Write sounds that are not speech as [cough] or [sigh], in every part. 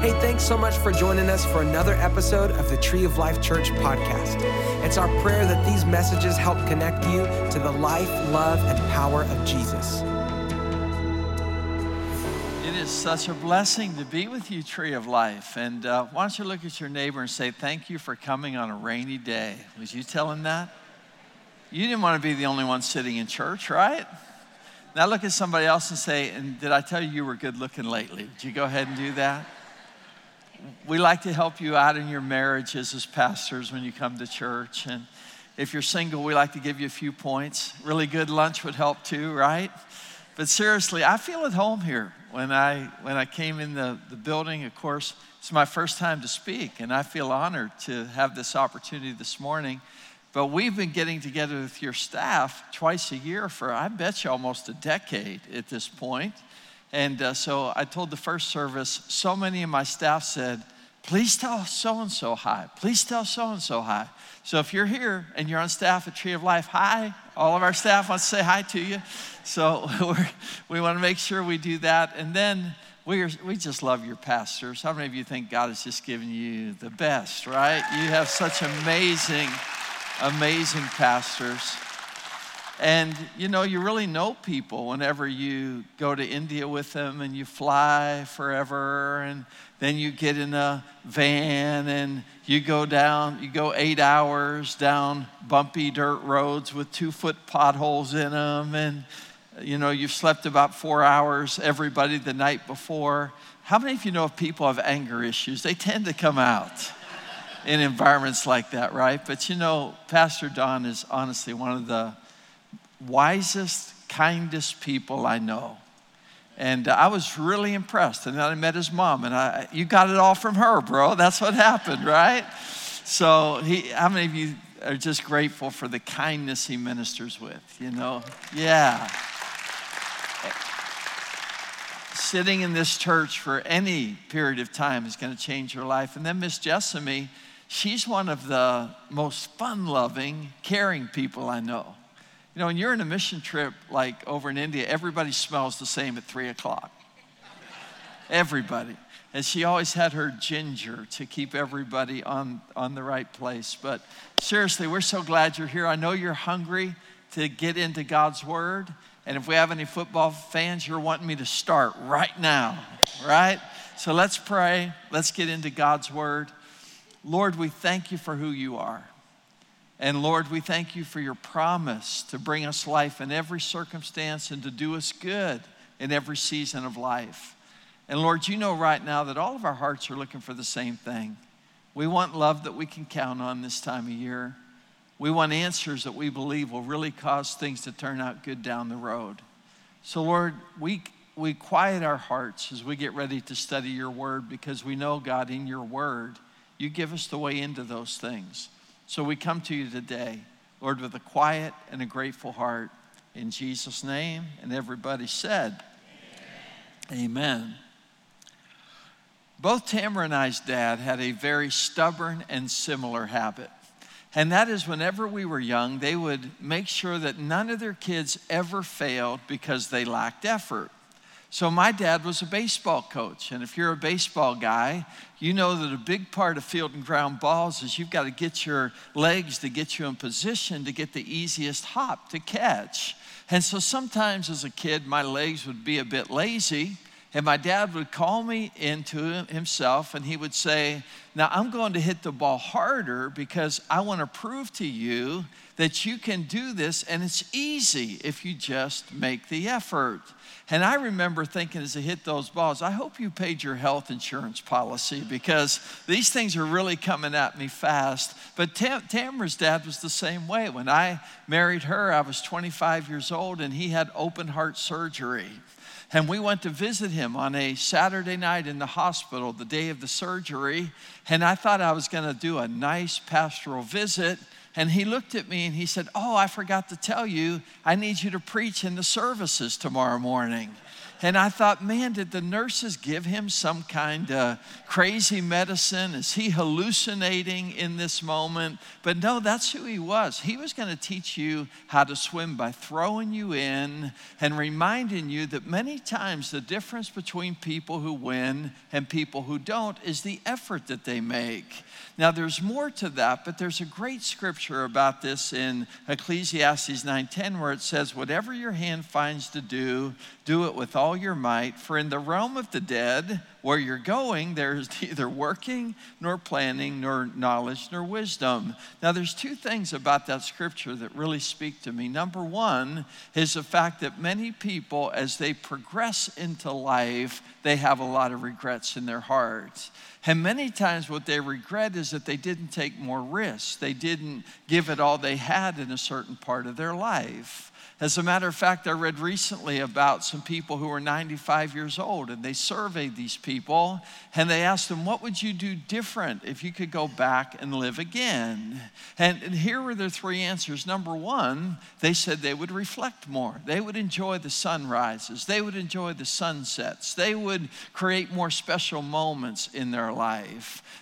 Hey, thanks so much for joining us for another episode of the Tree of Life Church podcast. It's our prayer that these messages help connect you to the life, love, and power of Jesus. It is such a blessing to be with you, Tree of Life. And uh, why don't you look at your neighbor and say, Thank you for coming on a rainy day? Was you telling that? You didn't want to be the only one sitting in church, right? Now look at somebody else and say, And did I tell you you were good looking lately? Did you go ahead and do that? We like to help you out in your marriages as pastors when you come to church. And if you're single, we like to give you a few points. Really good lunch would help too, right? But seriously, I feel at home here. When I, when I came in the, the building, of course, it's my first time to speak, and I feel honored to have this opportunity this morning. But we've been getting together with your staff twice a year for, I bet you, almost a decade at this point. And uh, so I told the first service, so many of my staff said, please tell so and so hi. Please tell so and so hi. So if you're here and you're on staff at Tree of Life, hi. All of our staff wants to say hi to you. So [laughs] we want to make sure we do that. And then we, are, we just love your pastors. How many of you think God has just given you the best, right? You have such amazing, amazing pastors. And you know, you really know people whenever you go to India with them and you fly forever and then you get in a van and you go down, you go eight hours down bumpy dirt roads with two foot potholes in them. And you know, you've slept about four hours, everybody the night before. How many of you know if people have anger issues? They tend to come out in environments like that, right? But you know, Pastor Don is honestly one of the wisest, kindest people I know. And I was really impressed. And then I met his mom, and I, you got it all from her, bro. That's what happened, right? So, he, how many of you are just grateful for the kindness he ministers with? You know? Yeah. Sitting in this church for any period of time is going to change your life. And then Miss Jessamy, she's one of the most fun loving, caring people I know. You know, when you're in a mission trip like over in India, everybody smells the same at three o'clock. everybody. And she always had her ginger to keep everybody on, on the right place. But seriously, we're so glad you're here. I know you're hungry to get into God's Word. And if we have any football fans, you're wanting me to start right now, right? So let's pray. Let's get into God's Word. Lord, we thank you for who you are. And Lord, we thank you for your promise to bring us life in every circumstance and to do us good in every season of life. And Lord, you know right now that all of our hearts are looking for the same thing. We want love that we can count on this time of year. We want answers that we believe will really cause things to turn out good down the road. So, Lord, we, we quiet our hearts as we get ready to study your word because we know, God, in your word, you give us the way into those things. So we come to you today, Lord, with a quiet and a grateful heart. In Jesus' name, and everybody said, Amen. Amen. Both Tamara and I's dad had a very stubborn and similar habit. And that is whenever we were young, they would make sure that none of their kids ever failed because they lacked effort. So, my dad was a baseball coach. And if you're a baseball guy, you know that a big part of field and ground balls is you've got to get your legs to get you in position to get the easiest hop to catch. And so, sometimes as a kid, my legs would be a bit lazy. And my dad would call me into himself and he would say, Now I'm going to hit the ball harder because I want to prove to you that you can do this and it's easy if you just make the effort. And I remember thinking as I hit those balls, I hope you paid your health insurance policy because these things are really coming at me fast. But Tam- Tamara's dad was the same way. When I married her, I was 25 years old and he had open heart surgery. And we went to visit him on a Saturday night in the hospital, the day of the surgery. And I thought I was going to do a nice pastoral visit. And he looked at me and he said, Oh, I forgot to tell you, I need you to preach in the services tomorrow morning. And I thought, man, did the nurses give him some kind of crazy medicine? Is he hallucinating in this moment? But no, that's who he was. He was going to teach you how to swim by throwing you in and reminding you that many times the difference between people who win and people who don't is the effort that they make. Now, there's more to that, but there's a great scripture about this in Ecclesiastes 9:10 where it says, "Whatever your hand finds to do, do it with all your might, for in the realm of the dead, where you're going, there's [laughs] neither working nor planning nor knowledge nor wisdom." Now, there's two things about that scripture that really speak to me. Number 1 is the fact that many people as they progress into life, they have a lot of regrets in their hearts. And many times, what they regret is that they didn't take more risks. They didn't give it all they had in a certain part of their life. As a matter of fact, I read recently about some people who were 95 years old, and they surveyed these people and they asked them, What would you do different if you could go back and live again? And, and here were their three answers. Number one, they said they would reflect more, they would enjoy the sunrises, they would enjoy the sunsets, they would create more special moments in their life.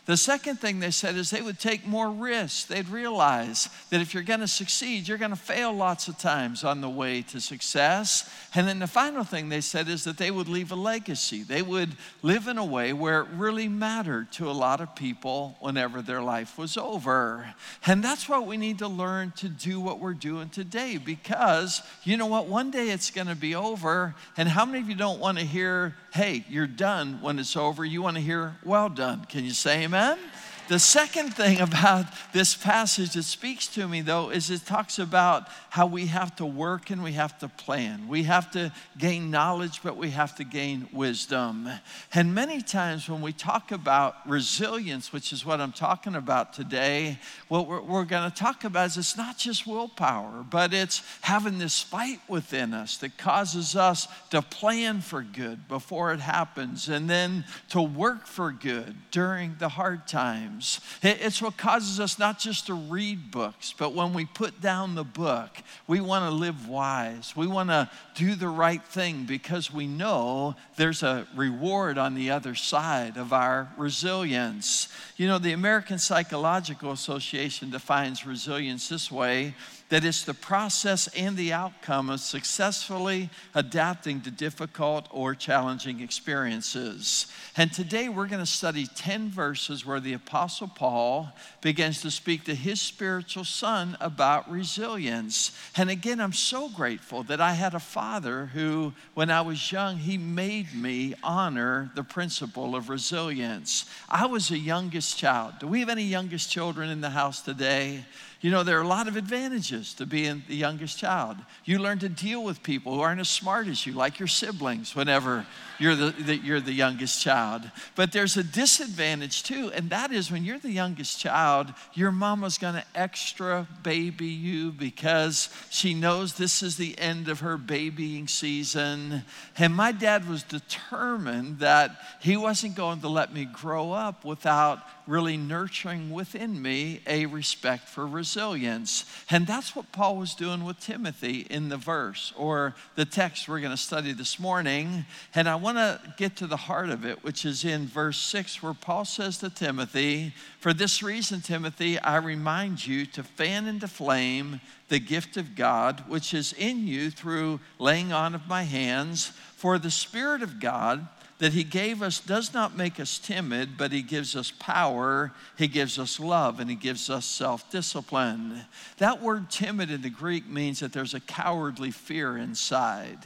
The second thing they said is they would take more risks. They'd realize that if you're going to succeed, you're going to fail lots of times on the the way to success. And then the final thing they said is that they would leave a legacy. They would live in a way where it really mattered to a lot of people whenever their life was over. And that's what we need to learn to do what we're doing today because you know what? One day it's going to be over. And how many of you don't want to hear, hey, you're done when it's over? You want to hear, well done. Can you say amen? The second thing about this passage that speaks to me, though, is it talks about how we have to work and we have to plan. We have to gain knowledge, but we have to gain wisdom. And many times when we talk about resilience, which is what I'm talking about today, what we're, we're going to talk about is it's not just willpower, but it's having this fight within us that causes us to plan for good before it happens and then to work for good during the hard times It's what causes us not just to read books, but when we put down the book, we want to live wise. We want to do the right thing because we know there's a reward on the other side of our resilience. You know, the American Psychological Association defines resilience this way that it's the process and the outcome of successfully adapting to difficult or challenging experiences. And today we're going to study 10 verses where the Apostle Paul begins to speak to his spiritual son about resilience. And again, I'm so grateful that I had a father who, when I was young, he made me honor the principle of resilience. I was a youngest child. Do we have any youngest children in the house today? You know, there are a lot of advantages to being the youngest child. You learn to deal with people who aren't as smart as you, like your siblings, whenever you're the, the, you're the youngest child. But there's a disadvantage too, and that is when you're the youngest child, your mama's gonna extra baby you because she knows this is the end of her babying season. And my dad was determined that he wasn't going to let me grow up without really nurturing within me a respect for resilience. And that's what Paul was doing with Timothy in the verse or the text we're going to study this morning. And I want to get to the heart of it, which is in verse 6, where Paul says to Timothy, For this reason, Timothy, I remind you to fan into flame the gift of God, which is in you through laying on of my hands. For the Spirit of God, that He gave us does not make us timid, but He gives us power, He gives us love, and He gives us self discipline. That word timid in the Greek means that there's a cowardly fear inside.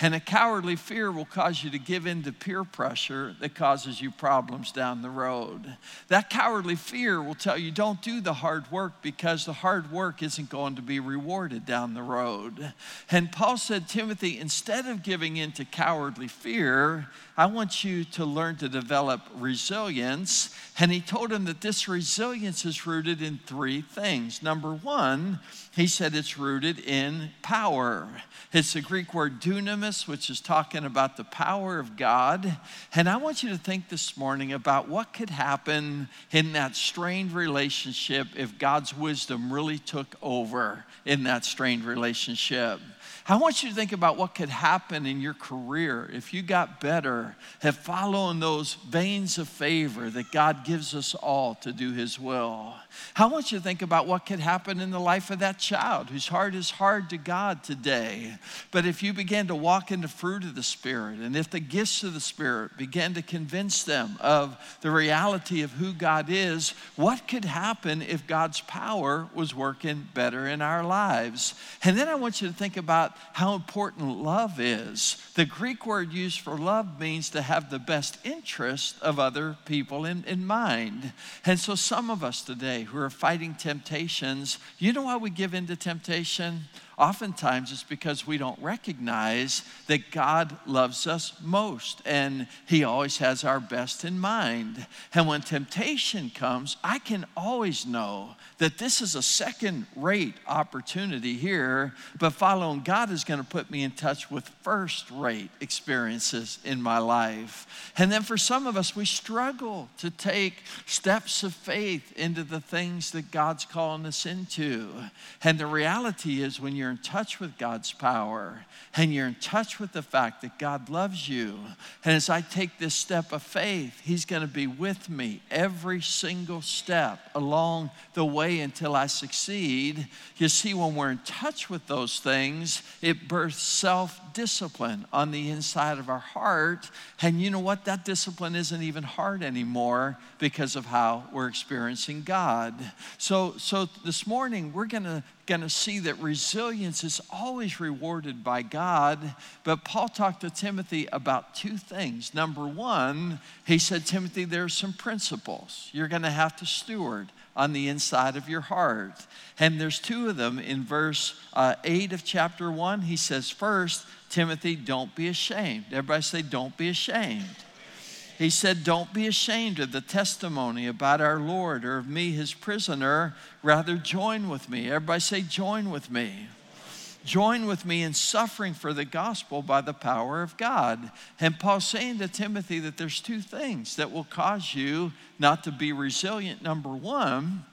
And a cowardly fear will cause you to give in to peer pressure that causes you problems down the road. That cowardly fear will tell you don't do the hard work because the hard work isn't going to be rewarded down the road. And Paul said, Timothy, instead of giving in to cowardly fear, I want you to learn to develop resilience. And he told him that this resilience is rooted in three things. Number one, he said it's rooted in power. It's the Greek word dunamis, which is talking about the power of God. And I want you to think this morning about what could happen in that strained relationship if God's wisdom really took over in that strained relationship. I want you to think about what could happen in your career if you got better at following those veins of favor that God gives us all to do His will. I want you to think about what could happen in the life of that child whose heart is hard to God today. But if you began to walk in the fruit of the Spirit, and if the gifts of the Spirit began to convince them of the reality of who God is, what could happen if God's power was working better in our lives? And then I want you to think about how important love is. The Greek word used for love means to have the best interest of other people in, in mind. And so, some of us today who are fighting temptations, you know why we give in to temptation? Oftentimes it's because we don't recognize that God loves us most and He always has our best in mind. And when temptation comes, I can always know that this is a second rate opportunity here, but following God is going to put me in touch with first rate experiences in my life. And then for some of us, we struggle to take steps of faith into the things that God's calling us into. And the reality is, when you're in touch with God's power and you're in touch with the fact that God loves you, and as I take this step of faith, He's going to be with me every single step along the way way until I succeed. You see, when we're in touch with those things, it births self discipline on the inside of our heart. And you know what? That discipline isn't even hard anymore because of how we're experiencing God. So, so this morning, we're going to going to see that resilience is always rewarded by God. But Paul talked to Timothy about two things. Number one, he said, Timothy, there's some principles you're going to have to steward on the inside of your heart. And there's two of them in verse uh, 8 of chapter 1. He says, First, Timothy, don't be ashamed. Everybody say, Don't be ashamed. He said, Don't be ashamed of the testimony about our Lord or of me, his prisoner. Rather, join with me. Everybody say, Join with me join with me in suffering for the gospel by the power of God. And Paul's saying to Timothy that there's two things that will cause you not to be resilient. Number one,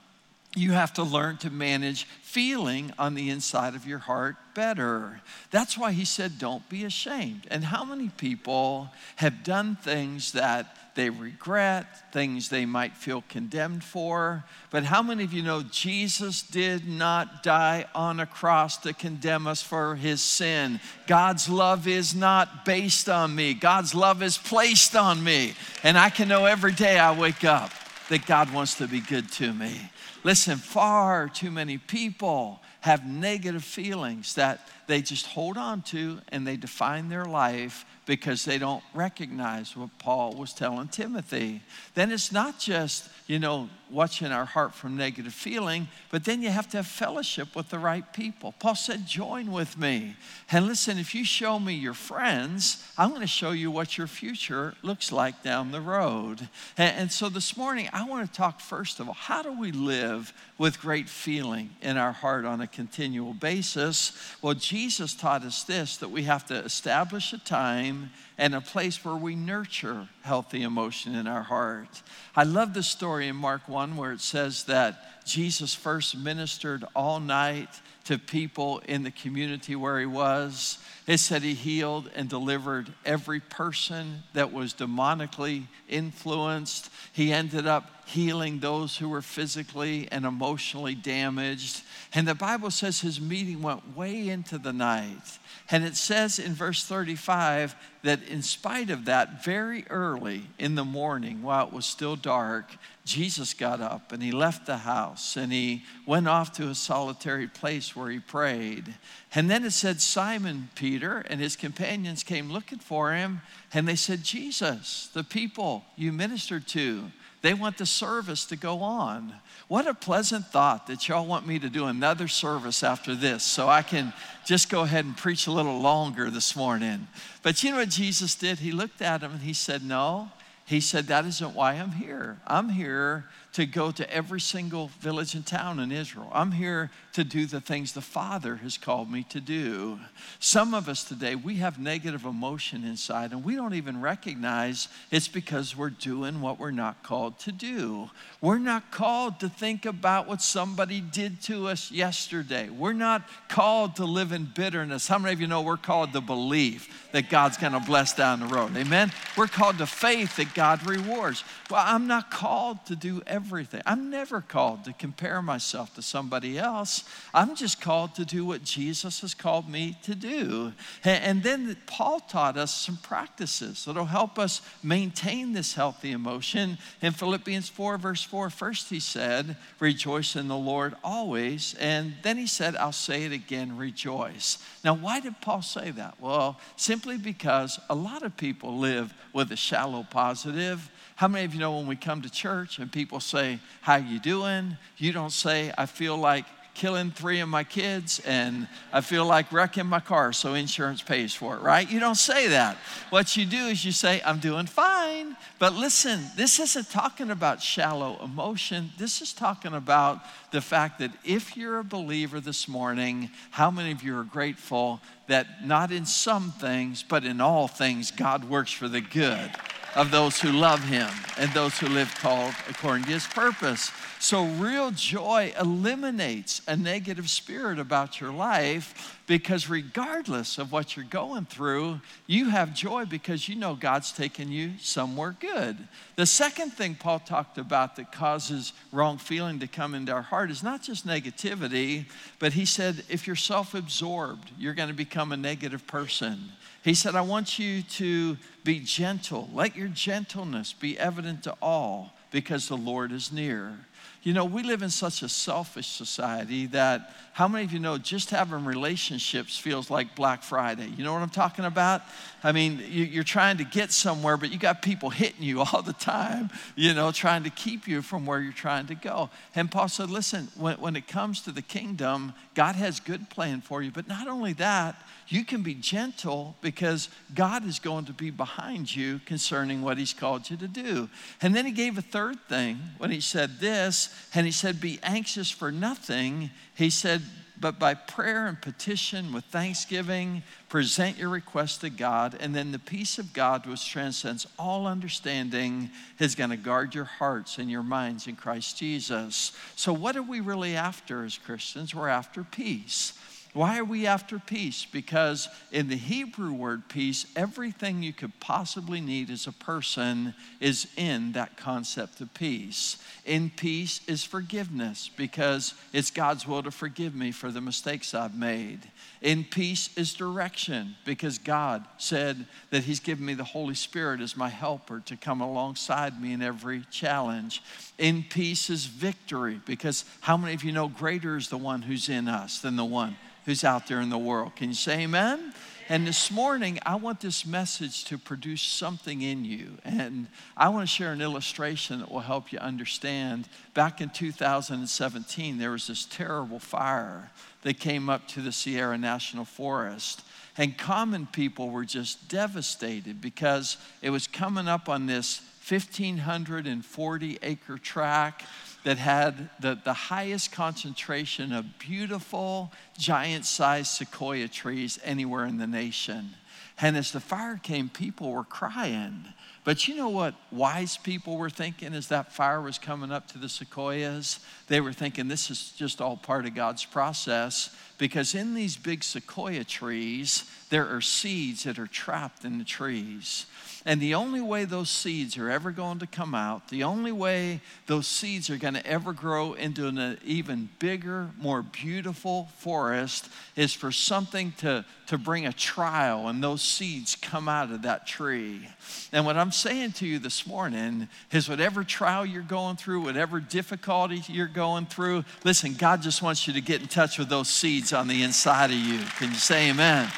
you have to learn to manage feeling on the inside of your heart better. That's why he said, Don't be ashamed. And how many people have done things that they regret, things they might feel condemned for? But how many of you know Jesus did not die on a cross to condemn us for his sin? God's love is not based on me, God's love is placed on me. And I can know every day I wake up that God wants to be good to me. Listen, far too many people have negative feelings that they just hold on to and they define their life because they don't recognize what Paul was telling Timothy. Then it's not just, you know, watching our heart from negative feeling, but then you have to have fellowship with the right people. Paul said, Join with me. And listen, if you show me your friends, I'm going to show you what your future looks like down the road. And, and so this morning, I want to talk first of all, how do we live with great feeling in our heart on a continual basis? Well, Jesus taught us this that we have to establish a time and a place where we nurture healthy emotion in our heart. I love the story in Mark 1 where it says that Jesus first ministered all night to people in the community where he was. It said he healed and delivered every person that was demonically influenced. He ended up healing those who were physically and emotionally damaged. And the Bible says his meeting went way into the night. And it says in verse 35 that in spite of that, very early in the morning, while it was still dark, Jesus got up and he left the house and he went off to a solitary place where he prayed. And then it said Simon Peter and his companions came looking for him and they said, Jesus, the people you ministered to, they want the service to go on. What a pleasant thought that y'all want me to do another service after this so I can just go ahead and preach a little longer this morning. But you know what Jesus did? He looked at him and he said, No. He said, That isn't why I'm here. I'm here to go to every single village and town in Israel. I'm here to do the things the Father has called me to do. Some of us today, we have negative emotion inside and we don't even recognize it's because we're doing what we're not called to do. We're not called to think about what somebody did to us yesterday. We're not called to live in bitterness. How many of you know we're called to believe that God's going to bless down the road? Amen. We're called to faith that God rewards. Well, I'm not called to do everything. I'm never called to compare myself to somebody else. I'm just called to do what Jesus has called me to do. And then Paul taught us some practices that'll help us maintain this healthy emotion. In Philippians 4, verse 4, first he said, Rejoice in the Lord always. And then he said, I'll say it again, rejoice. Now, why did Paul say that? Well, simply because a lot of people live with a shallow positive how many of you know when we come to church and people say, How you doing? You don't say, I feel like killing three of my kids and I feel like wrecking my car, so insurance pays for it, right? You don't say that. What you do is you say, I'm doing fine. But listen, this isn't talking about shallow emotion. This is talking about the fact that if you're a believer this morning, how many of you are grateful that not in some things, but in all things, God works for the good? Of those who love him and those who live called according to his purpose. So, real joy eliminates a negative spirit about your life because, regardless of what you're going through, you have joy because you know God's taking you somewhere good. The second thing Paul talked about that causes wrong feeling to come into our heart is not just negativity, but he said if you're self absorbed, you're going to become a negative person. He said, I want you to be gentle. Let your gentleness be evident to all because the Lord is near. You know, we live in such a selfish society that how many of you know just having relationships feels like Black Friday? You know what I'm talking about? I mean, you're trying to get somewhere, but you got people hitting you [laughs] all the time, you know, trying to keep you from where you're trying to go. And Paul said, listen, when, when it comes to the kingdom, God has good plan for you. But not only that, you can be gentle because God is going to be behind you concerning what He's called you to do. And then He gave a third thing when He said this, and He said, Be anxious for nothing. He said, but by prayer and petition with thanksgiving, present your request to God, and then the peace of God, which transcends all understanding, is going to guard your hearts and your minds in Christ Jesus. So, what are we really after as Christians? We're after peace. Why are we after peace? Because in the Hebrew word peace, everything you could possibly need as a person is in that concept of peace. In peace is forgiveness because it's God's will to forgive me for the mistakes I've made. In peace is direction because God said that He's given me the Holy Spirit as my helper to come alongside me in every challenge. In peace is victory because how many of you know greater is the one who's in us than the one who's out there in the world. Can you say amen? And this morning, I want this message to produce something in you. And I want to share an illustration that will help you understand. Back in 2017, there was this terrible fire that came up to the Sierra National Forest. And common people were just devastated because it was coming up on this 1,540 acre tract that had the, the highest concentration of beautiful, giant sized sequoia trees anywhere in the nation. And as the fire came, people were crying. But you know what wise people were thinking as that fire was coming up to the sequoias? They were thinking this is just all part of God's process because in these big sequoia trees, there are seeds that are trapped in the trees. And the only way those seeds are ever going to come out, the only way those seeds are going to ever grow into an even bigger, more beautiful forest is for something to, to bring a trial and those seeds come out of that tree. And what I'm saying to you this morning is whatever trial you're going through, whatever difficulty you're going through, listen, God just wants you to get in touch with those seeds on the inside of you. Can you say amen?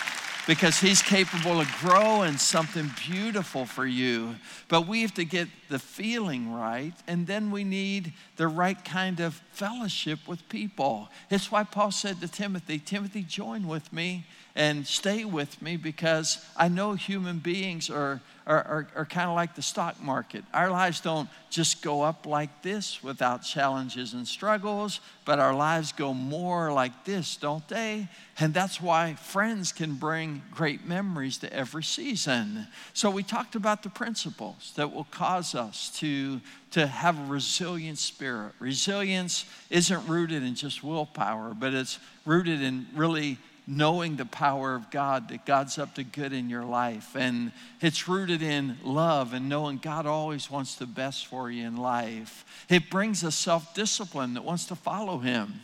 Because He's capable of growing something beautiful for you. But we have to get the feeling right, and then we need the right kind of fellowship with people. It's why Paul said to Timothy, Timothy, join with me And stay with me because I know human beings are, are, are, are kind of like the stock market. Our lives don't just go up like this without challenges and struggles, but our lives go more like this, don't they? And that's why friends can bring great memories to every season. So we talked about the principles that will cause us to, to have a resilient spirit. Resilience isn't rooted in just willpower, but it's rooted in really knowing the power of God, that God's up to good in your life. And it's rooted in love and knowing God always wants the best for you in life. It brings a self discipline that wants to follow Him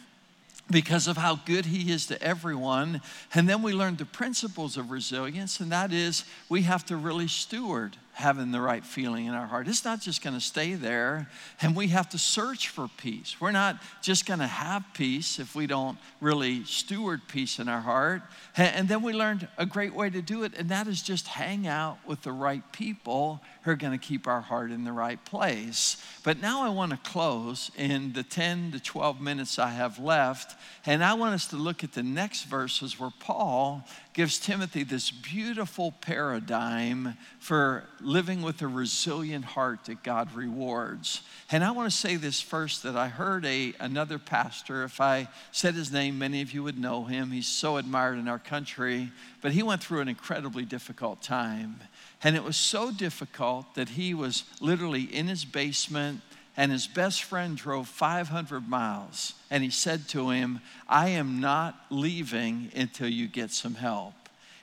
because of how good he is to everyone. And then we learn the principles of resilience, and that is we have to really steward having the right feeling in our heart. It's not just going to stay there, and we have to search for peace. We're not just going to have peace if we don't really steward peace in our heart. And then we learned a great way to do it, and that is just hang out with the right people who are going to keep our heart in the right place. But now I want to close in the 10 to 12 minutes I have left, and I want us to look at the next verses where Paul gives Timothy this beautiful paradigm for living with a resilient heart that God rewards. And I want to say this first that I heard a, another pastor, if I said his name, many of you would know him. He's so admired in our country, but he went through an incredibly difficult time. And it was so difficult that he was literally in his basement and his best friend drove 500 miles and he said to him, I am not leaving until you get some help.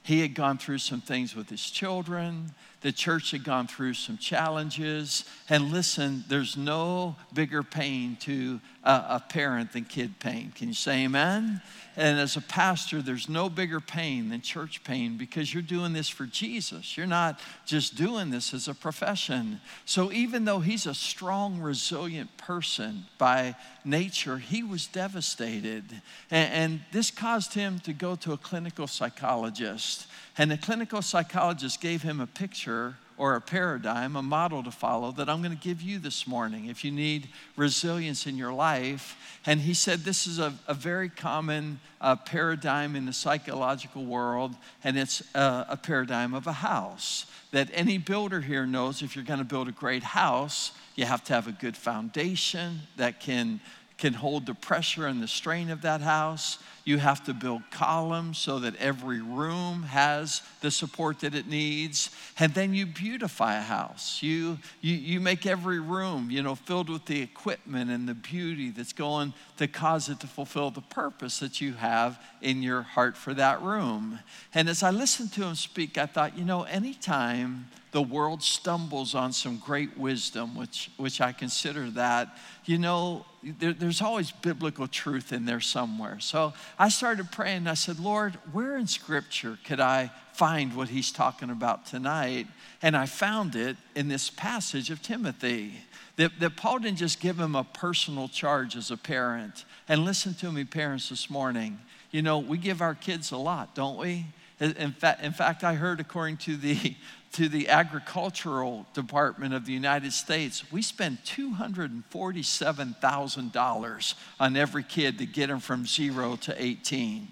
He had gone through some things with his children. The church had gone through some challenges. And listen, there's no bigger pain to a, a parent than kid pain. Can you say amen? And as a pastor, there's no bigger pain than church pain because you're doing this for Jesus. You're not just doing this as a profession. So even though he's a strong, resilient person by nature, he was devastated. And, and this caused him to go to a clinical psychologist. And the clinical psychologist gave him a picture or a paradigm, a model to follow that I'm going to give you this morning if you need resilience in your life. And he said this is a, a very common uh, paradigm in the psychological world, and it's a, a paradigm of a house. That any builder here knows if you're going to build a great house, you have to have a good foundation that can can hold the pressure and the strain of that house. You have to build columns so that every room has the support that it needs. And then you beautify a house. You, you, you make every room, you know, filled with the equipment and the beauty that's going to cause it to fulfill the purpose that you have in your heart for that room. And as I listened to him speak, I thought, you know, anytime the world stumbles on some great wisdom, which, which I consider that, you know, there, there's always biblical truth in there somewhere. So I started praying. I said, Lord, where in Scripture could I find what he's talking about tonight? And I found it in this passage of Timothy. That, that Paul didn't just give him a personal charge as a parent. And listen to me, parents, this morning. You know, we give our kids a lot, don't we? In fact, in fact, I heard according to the to the agricultural department of the United States, we spend $247,000 on every kid to get them from zero to 18.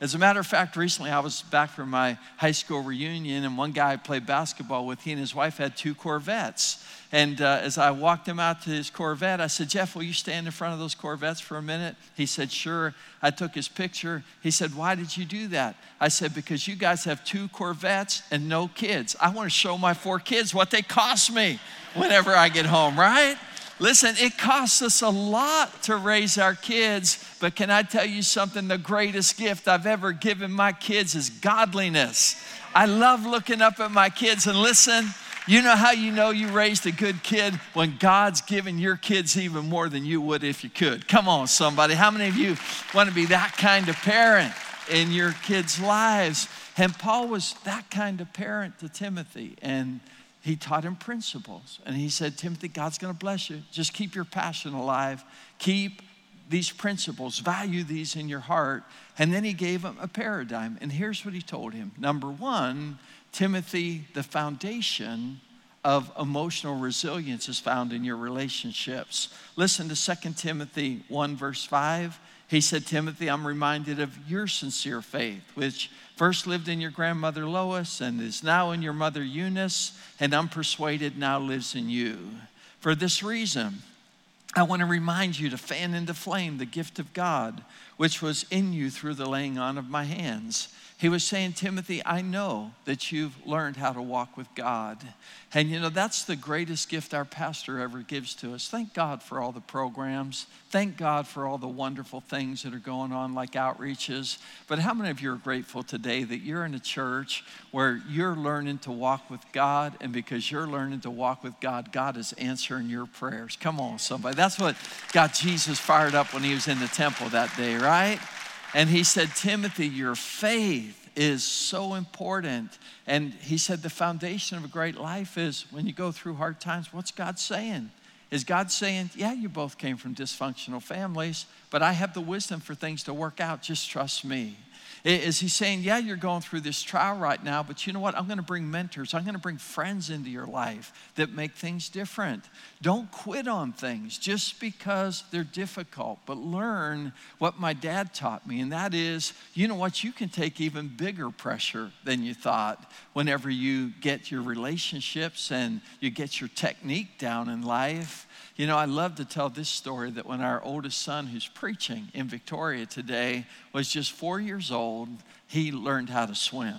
As a matter of fact, recently I was back from my high school reunion, and one guy I played basketball with, he and his wife had two Corvettes. And uh, as I walked him out to his Corvette, I said, Jeff, will you stand in front of those Corvettes for a minute? He said, Sure. I took his picture. He said, Why did you do that? I said, Because you guys have two Corvettes and no kids. I want to show my four kids what they cost me whenever I get home, right? Listen, it costs us a lot to raise our kids, but can I tell you something? The greatest gift I've ever given my kids is godliness. I love looking up at my kids and listen, you know how you know you raised a good kid? When God's given your kids even more than you would if you could. Come on, somebody. How many of you want to be that kind of parent in your kids' lives? And Paul was that kind of parent to Timothy. And he taught him principles. And he said, Timothy, God's going to bless you. Just keep your passion alive. Keep these principles, value these in your heart. And then he gave him a paradigm. And here's what he told him Number one, Timothy, the foundation of emotional resilience is found in your relationships. Listen to 2 Timothy 1, verse 5. He said, Timothy, I'm reminded of your sincere faith, which first lived in your grandmother Lois and is now in your mother Eunice, and I'm persuaded now lives in you. For this reason, I want to remind you to fan into flame the gift of God, which was in you through the laying on of my hands. He was saying, Timothy, I know that you've learned how to walk with God. And you know, that's the greatest gift our pastor ever gives to us. Thank God for all the programs. Thank God for all the wonderful things that are going on, like outreaches. But how many of you are grateful today that you're in a church where you're learning to walk with God? And because you're learning to walk with God, God is answering your prayers. Come on, somebody. That's what got Jesus fired up when he was in the temple that day, right? And he said, Timothy, your faith is so important. And he said, the foundation of a great life is when you go through hard times, what's God saying? Is God saying, yeah, you both came from dysfunctional families, but I have the wisdom for things to work out, just trust me? Is he saying, Yeah, you're going through this trial right now, but you know what? I'm going to bring mentors, I'm going to bring friends into your life that make things different. Don't quit on things just because they're difficult, but learn what my dad taught me, and that is, you know what? You can take even bigger pressure than you thought whenever you get your relationships and you get your technique down in life. You know, I love to tell this story that when our oldest son, who's preaching in Victoria today, was just four years old, he learned how to swim.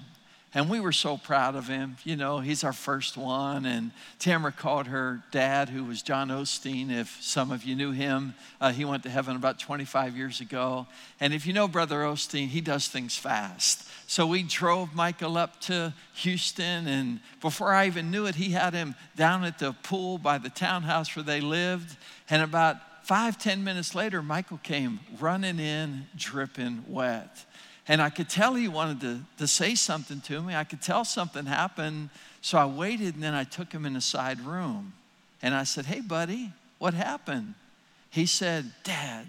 And we were so proud of him. You know, he's our first one. And Tamara called her dad, who was John Osteen. If some of you knew him, uh, he went to heaven about 25 years ago. And if you know Brother Osteen, he does things fast. So we drove Michael up to Houston. And before I even knew it, he had him down at the pool by the townhouse where they lived. And about five, ten minutes later, Michael came running in, dripping wet. And I could tell he wanted to, to say something to me. I could tell something happened. So I waited and then I took him in a side room. And I said, Hey, buddy, what happened? He said, Dad,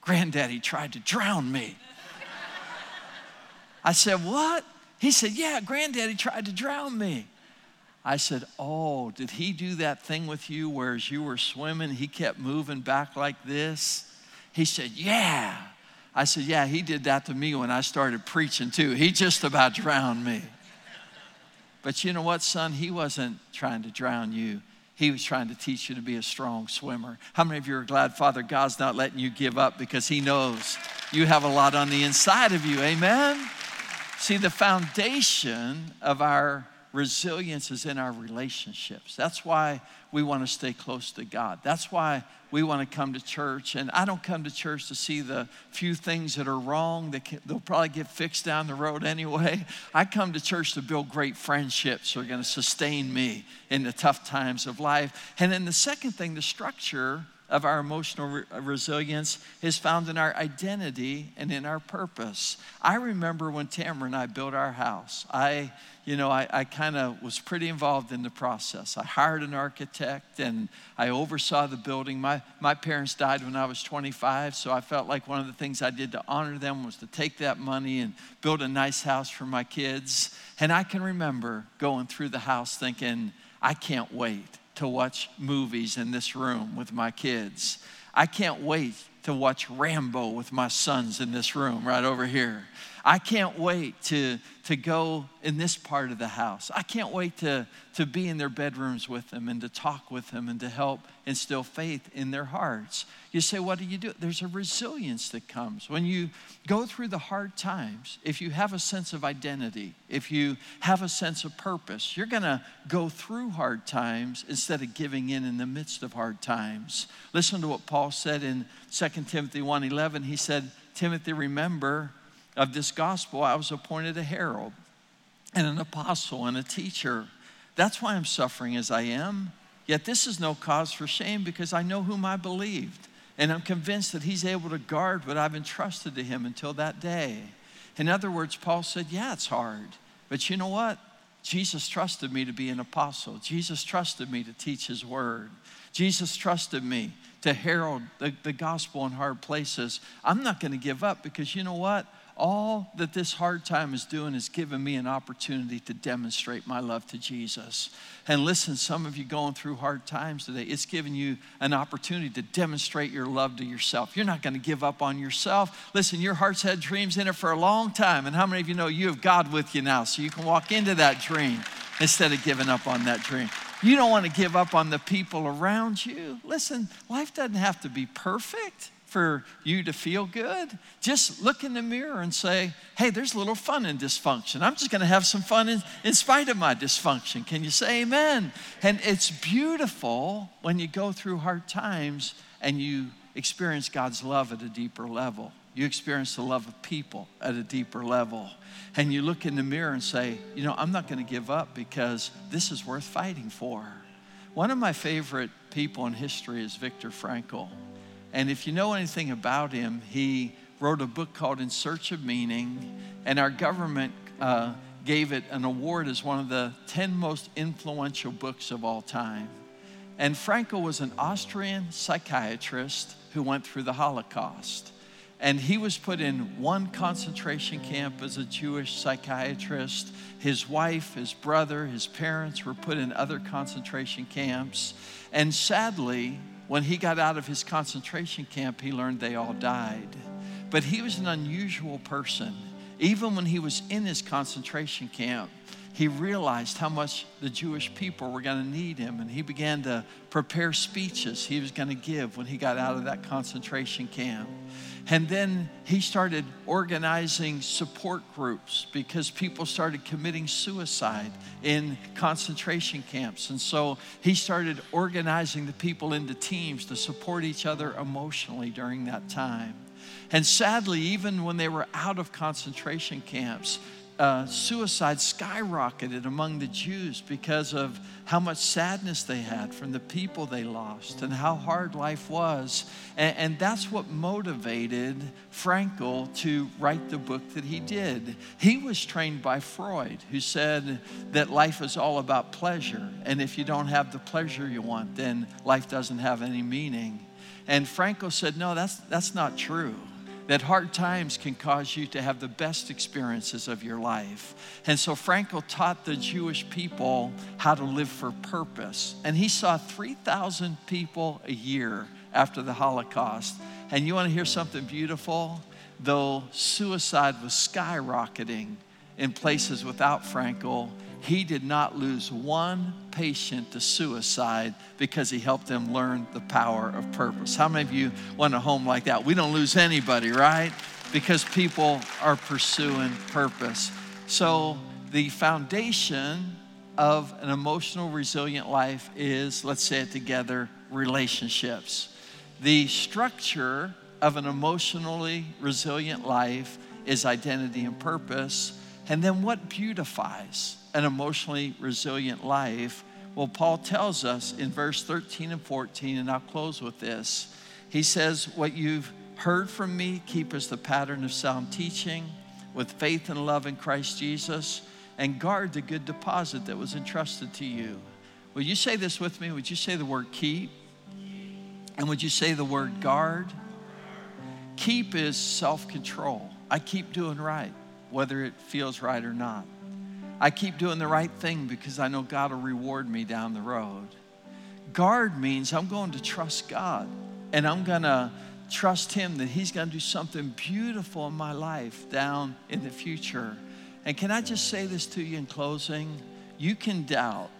granddaddy tried to drown me. I said, What? He said, Yeah, granddaddy tried to drown me. I said, Oh, did he do that thing with you where as you were swimming, he kept moving back like this? He said, Yeah. I said, Yeah, he did that to me when I started preaching too. He just about [laughs] drowned me. But you know what, son? He wasn't trying to drown you. He was trying to teach you to be a strong swimmer. How many of you are glad Father God's not letting you give up because He knows you have a lot on the inside of you? Amen? See, the foundation of our resilience is in our relationships. That's why we want to stay close to God. That's why we want to come to church. And I don't come to church to see the few things that are wrong that can, they'll probably get fixed down the road [laughs] anyway. I come to church to build great friendships that are going to sustain me in the tough times of life. And then the second thing, the structure of our emotional re- uh, resilience is found in our identity and in our purpose. I remember when Tamara and I built our house. I you know, I, I kind of was pretty involved in the process. I hired an architect and I oversaw the building. My, my parents died when I was 25, so I felt like one of the things I did to honor them was to take that money and build a nice house for my kids. And I can remember going through the house thinking, I can't wait to watch movies in this room with my kids. I can't wait to watch Rambo with my sons in this room right over here. I can't wait to, to go in this part of the house. I can't wait to, to be in their bedrooms with them and to talk with them and to help instill faith in their hearts. You say, What do you do? There's a resilience that comes. When you go through the hard times, if you have a sense of identity, if you have a sense of purpose, you're going to go through hard times instead of giving in in the midst of hard times. Listen to what Paul said in 2 Timothy 1:11. He said, Timothy, remember of this gospel, I was appointed a herald and an apostle and a teacher. That's why I'm suffering as I am. Yet this is no cause for shame because I know whom I believed. And I'm convinced that he's able to guard what I've entrusted to him until that day. In other words, Paul said, Yeah, it's hard. But you know what? Jesus trusted me to be an apostle. Jesus trusted me to teach his word. Jesus trusted me to herald the, the gospel in hard places. I'm not going to give up because you know what? All that this hard time is doing is giving me an opportunity to demonstrate my love to Jesus. And listen, some of you going through hard times today, it's giving you an opportunity to demonstrate your love to yourself. You're not going to give up on yourself. Listen, your heart's had dreams in it for a long time. And how many of you know you have God with you now so you can walk into that dream instead of giving up on that dream? You don't want to give up on the people around you. Listen, life doesn't have to be perfect for you to feel good. Just look in the mirror and say, hey, there's a little fun in dysfunction. I'm just going to have some fun in, in spite of my dysfunction. Can you say amen? And it's beautiful when you go through hard times and you experience God's love at a deeper level. You experience the love of people at a deeper level. And you look in the mirror and say, you know, I'm not going to give up because this is worth fighting for. One of my favorite people in history is Viktor Frankl. And if you know anything about him, he wrote a book called In Search of Meaning, and our government uh, gave it an award as one of the 10 most influential books of all time. And Frankl was an Austrian psychiatrist who went through the Holocaust. And he was put in one concentration camp as a Jewish psychiatrist. His wife, his brother, his parents were put in other concentration camps. And sadly, when he got out of his concentration camp, he learned they all died. But he was an unusual person. Even when he was in his concentration camp, he realized how much the Jewish people were going to need him, and he began to prepare speeches he was going to give when he got out of that concentration camp. And then he started organizing support groups because people started committing suicide in concentration camps. And so he started organizing the people into teams to support each other emotionally during that time. And sadly, even when they were out of concentration camps, uh, suicide skyrocketed among the Jews because of how much sadness they had from the people they lost and how hard life was. And, and that's what motivated Frankl to write the book that he did. He was trained by Freud, who said that life is all about pleasure. And if you don't have the pleasure you want, then life doesn't have any meaning. And Frankl said, no, that's, that's not true that hard times can cause you to have the best experiences of your life. And so Frankl taught the Jewish people how to live for purpose. And he saw 3,000 people a year after the Holocaust. And you want to hear something beautiful? Though suicide was skyrocketing in places without Frankl, he did not lose one patient to suicide because he helped them learn the power of purpose. How many of you want a home like that? We don't lose anybody, right? Because people are pursuing purpose. So, the foundation of an emotional resilient life is, let's say it together, relationships. The structure of an emotionally resilient life is identity and purpose. And then what beautifies an emotionally resilient life? Well, Paul tells us in verse 13 and 14, and I'll close with this. He says, What you've heard from me, keep as the pattern of sound teaching with faith and love in Christ Jesus, and guard the good deposit that was entrusted to you. Will you say this with me? Would you say the word keep? And would you say the word guard? Keep is self control. I keep doing right, whether it feels right or not. I keep doing the right thing because I know God will reward me down the road. Guard means I'm going to trust God and I'm going to trust Him that He's going to do something beautiful in my life down in the future. And can I just say this to you in closing? You can doubt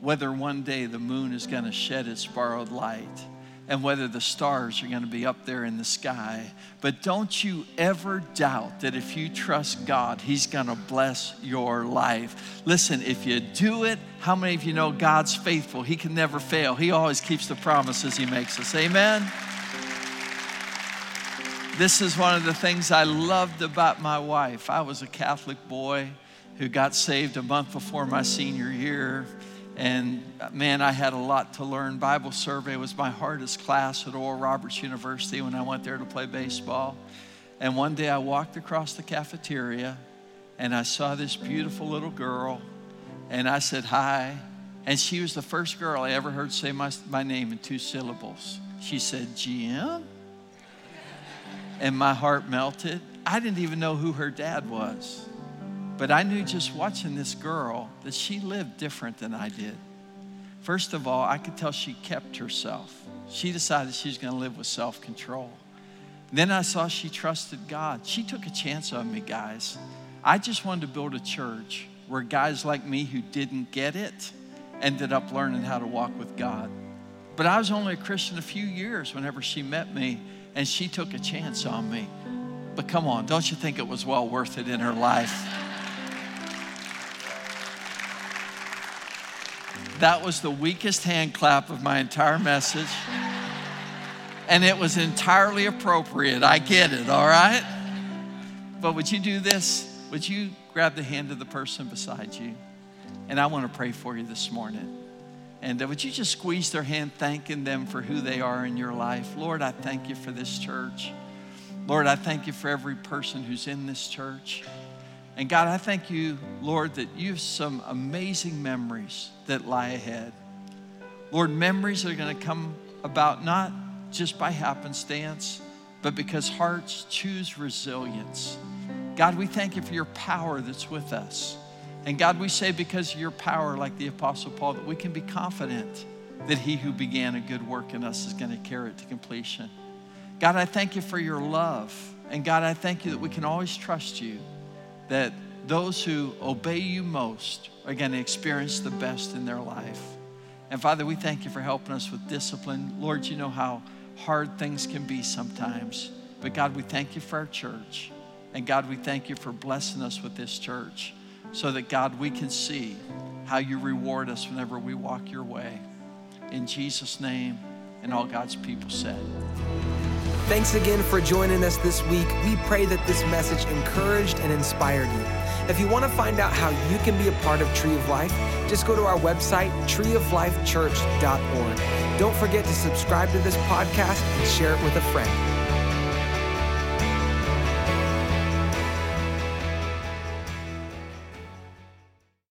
whether one day the moon is going to shed its borrowed light and whether the stars are going to be up there in the sky. But don't you ever doubt that if you trust God, He's going to bless your life. Listen, if you do it, how many of you know God's faithful? He can never fail, He always keeps the promises He makes us. Amen. This is one of the things I loved about my wife. I was a Catholic boy who got saved a month before my senior year and uh, man, I had a lot to learn. Bible survey was my hardest class at Oral Roberts University when I went there to play baseball. And one day I walked across the cafeteria and I saw this beautiful little girl and I said hi. And she was the first girl I ever heard say my, my name in two syllables. She said, Jim. And my heart melted. I didn't even know who her dad was. But I knew just watching this girl that she lived different than I did. First of all, I could tell she kept herself. She decided she was going to live with self control. Then I saw she trusted God. She took a chance on me, guys. I just wanted to build a church where guys like me who didn't get it ended up learning how to walk with God. But I was only a Christian a few years whenever she met me, and she took a chance on me. But come on, don't you think it was well worth it in her life? That was the weakest hand clap of my entire message. And it was entirely appropriate. I get it, all right? But would you do this? Would you grab the hand of the person beside you? And I want to pray for you this morning. And would you just squeeze their hand, thanking them for who they are in your life? Lord, I thank you for this church. Lord, I thank you for every person who's in this church. And God, I thank you, Lord, that you have some amazing memories that lie ahead. Lord, memories are going to come about not just by happenstance, but because hearts choose resilience. God, we thank you for your power that's with us. And God, we say because of your power, like the Apostle Paul, that we can be confident that he who began a good work in us is going to carry it to completion. God, I thank you for your love. And God, I thank you that we can always trust you, that those who obey you most are going to experience the best in their life. And Father, we thank you for helping us with discipline. Lord, you know how hard things can be sometimes. But God, we thank you for our church. And God, we thank you for blessing us with this church so that, God, we can see how you reward us whenever we walk your way. In Jesus' name, and all God's people said. Thanks again for joining us this week. We pray that this message encouraged and inspired you. If you want to find out how you can be a part of Tree of Life, just go to our website, treeoflifechurch.org. Don't forget to subscribe to this podcast and share it with a friend.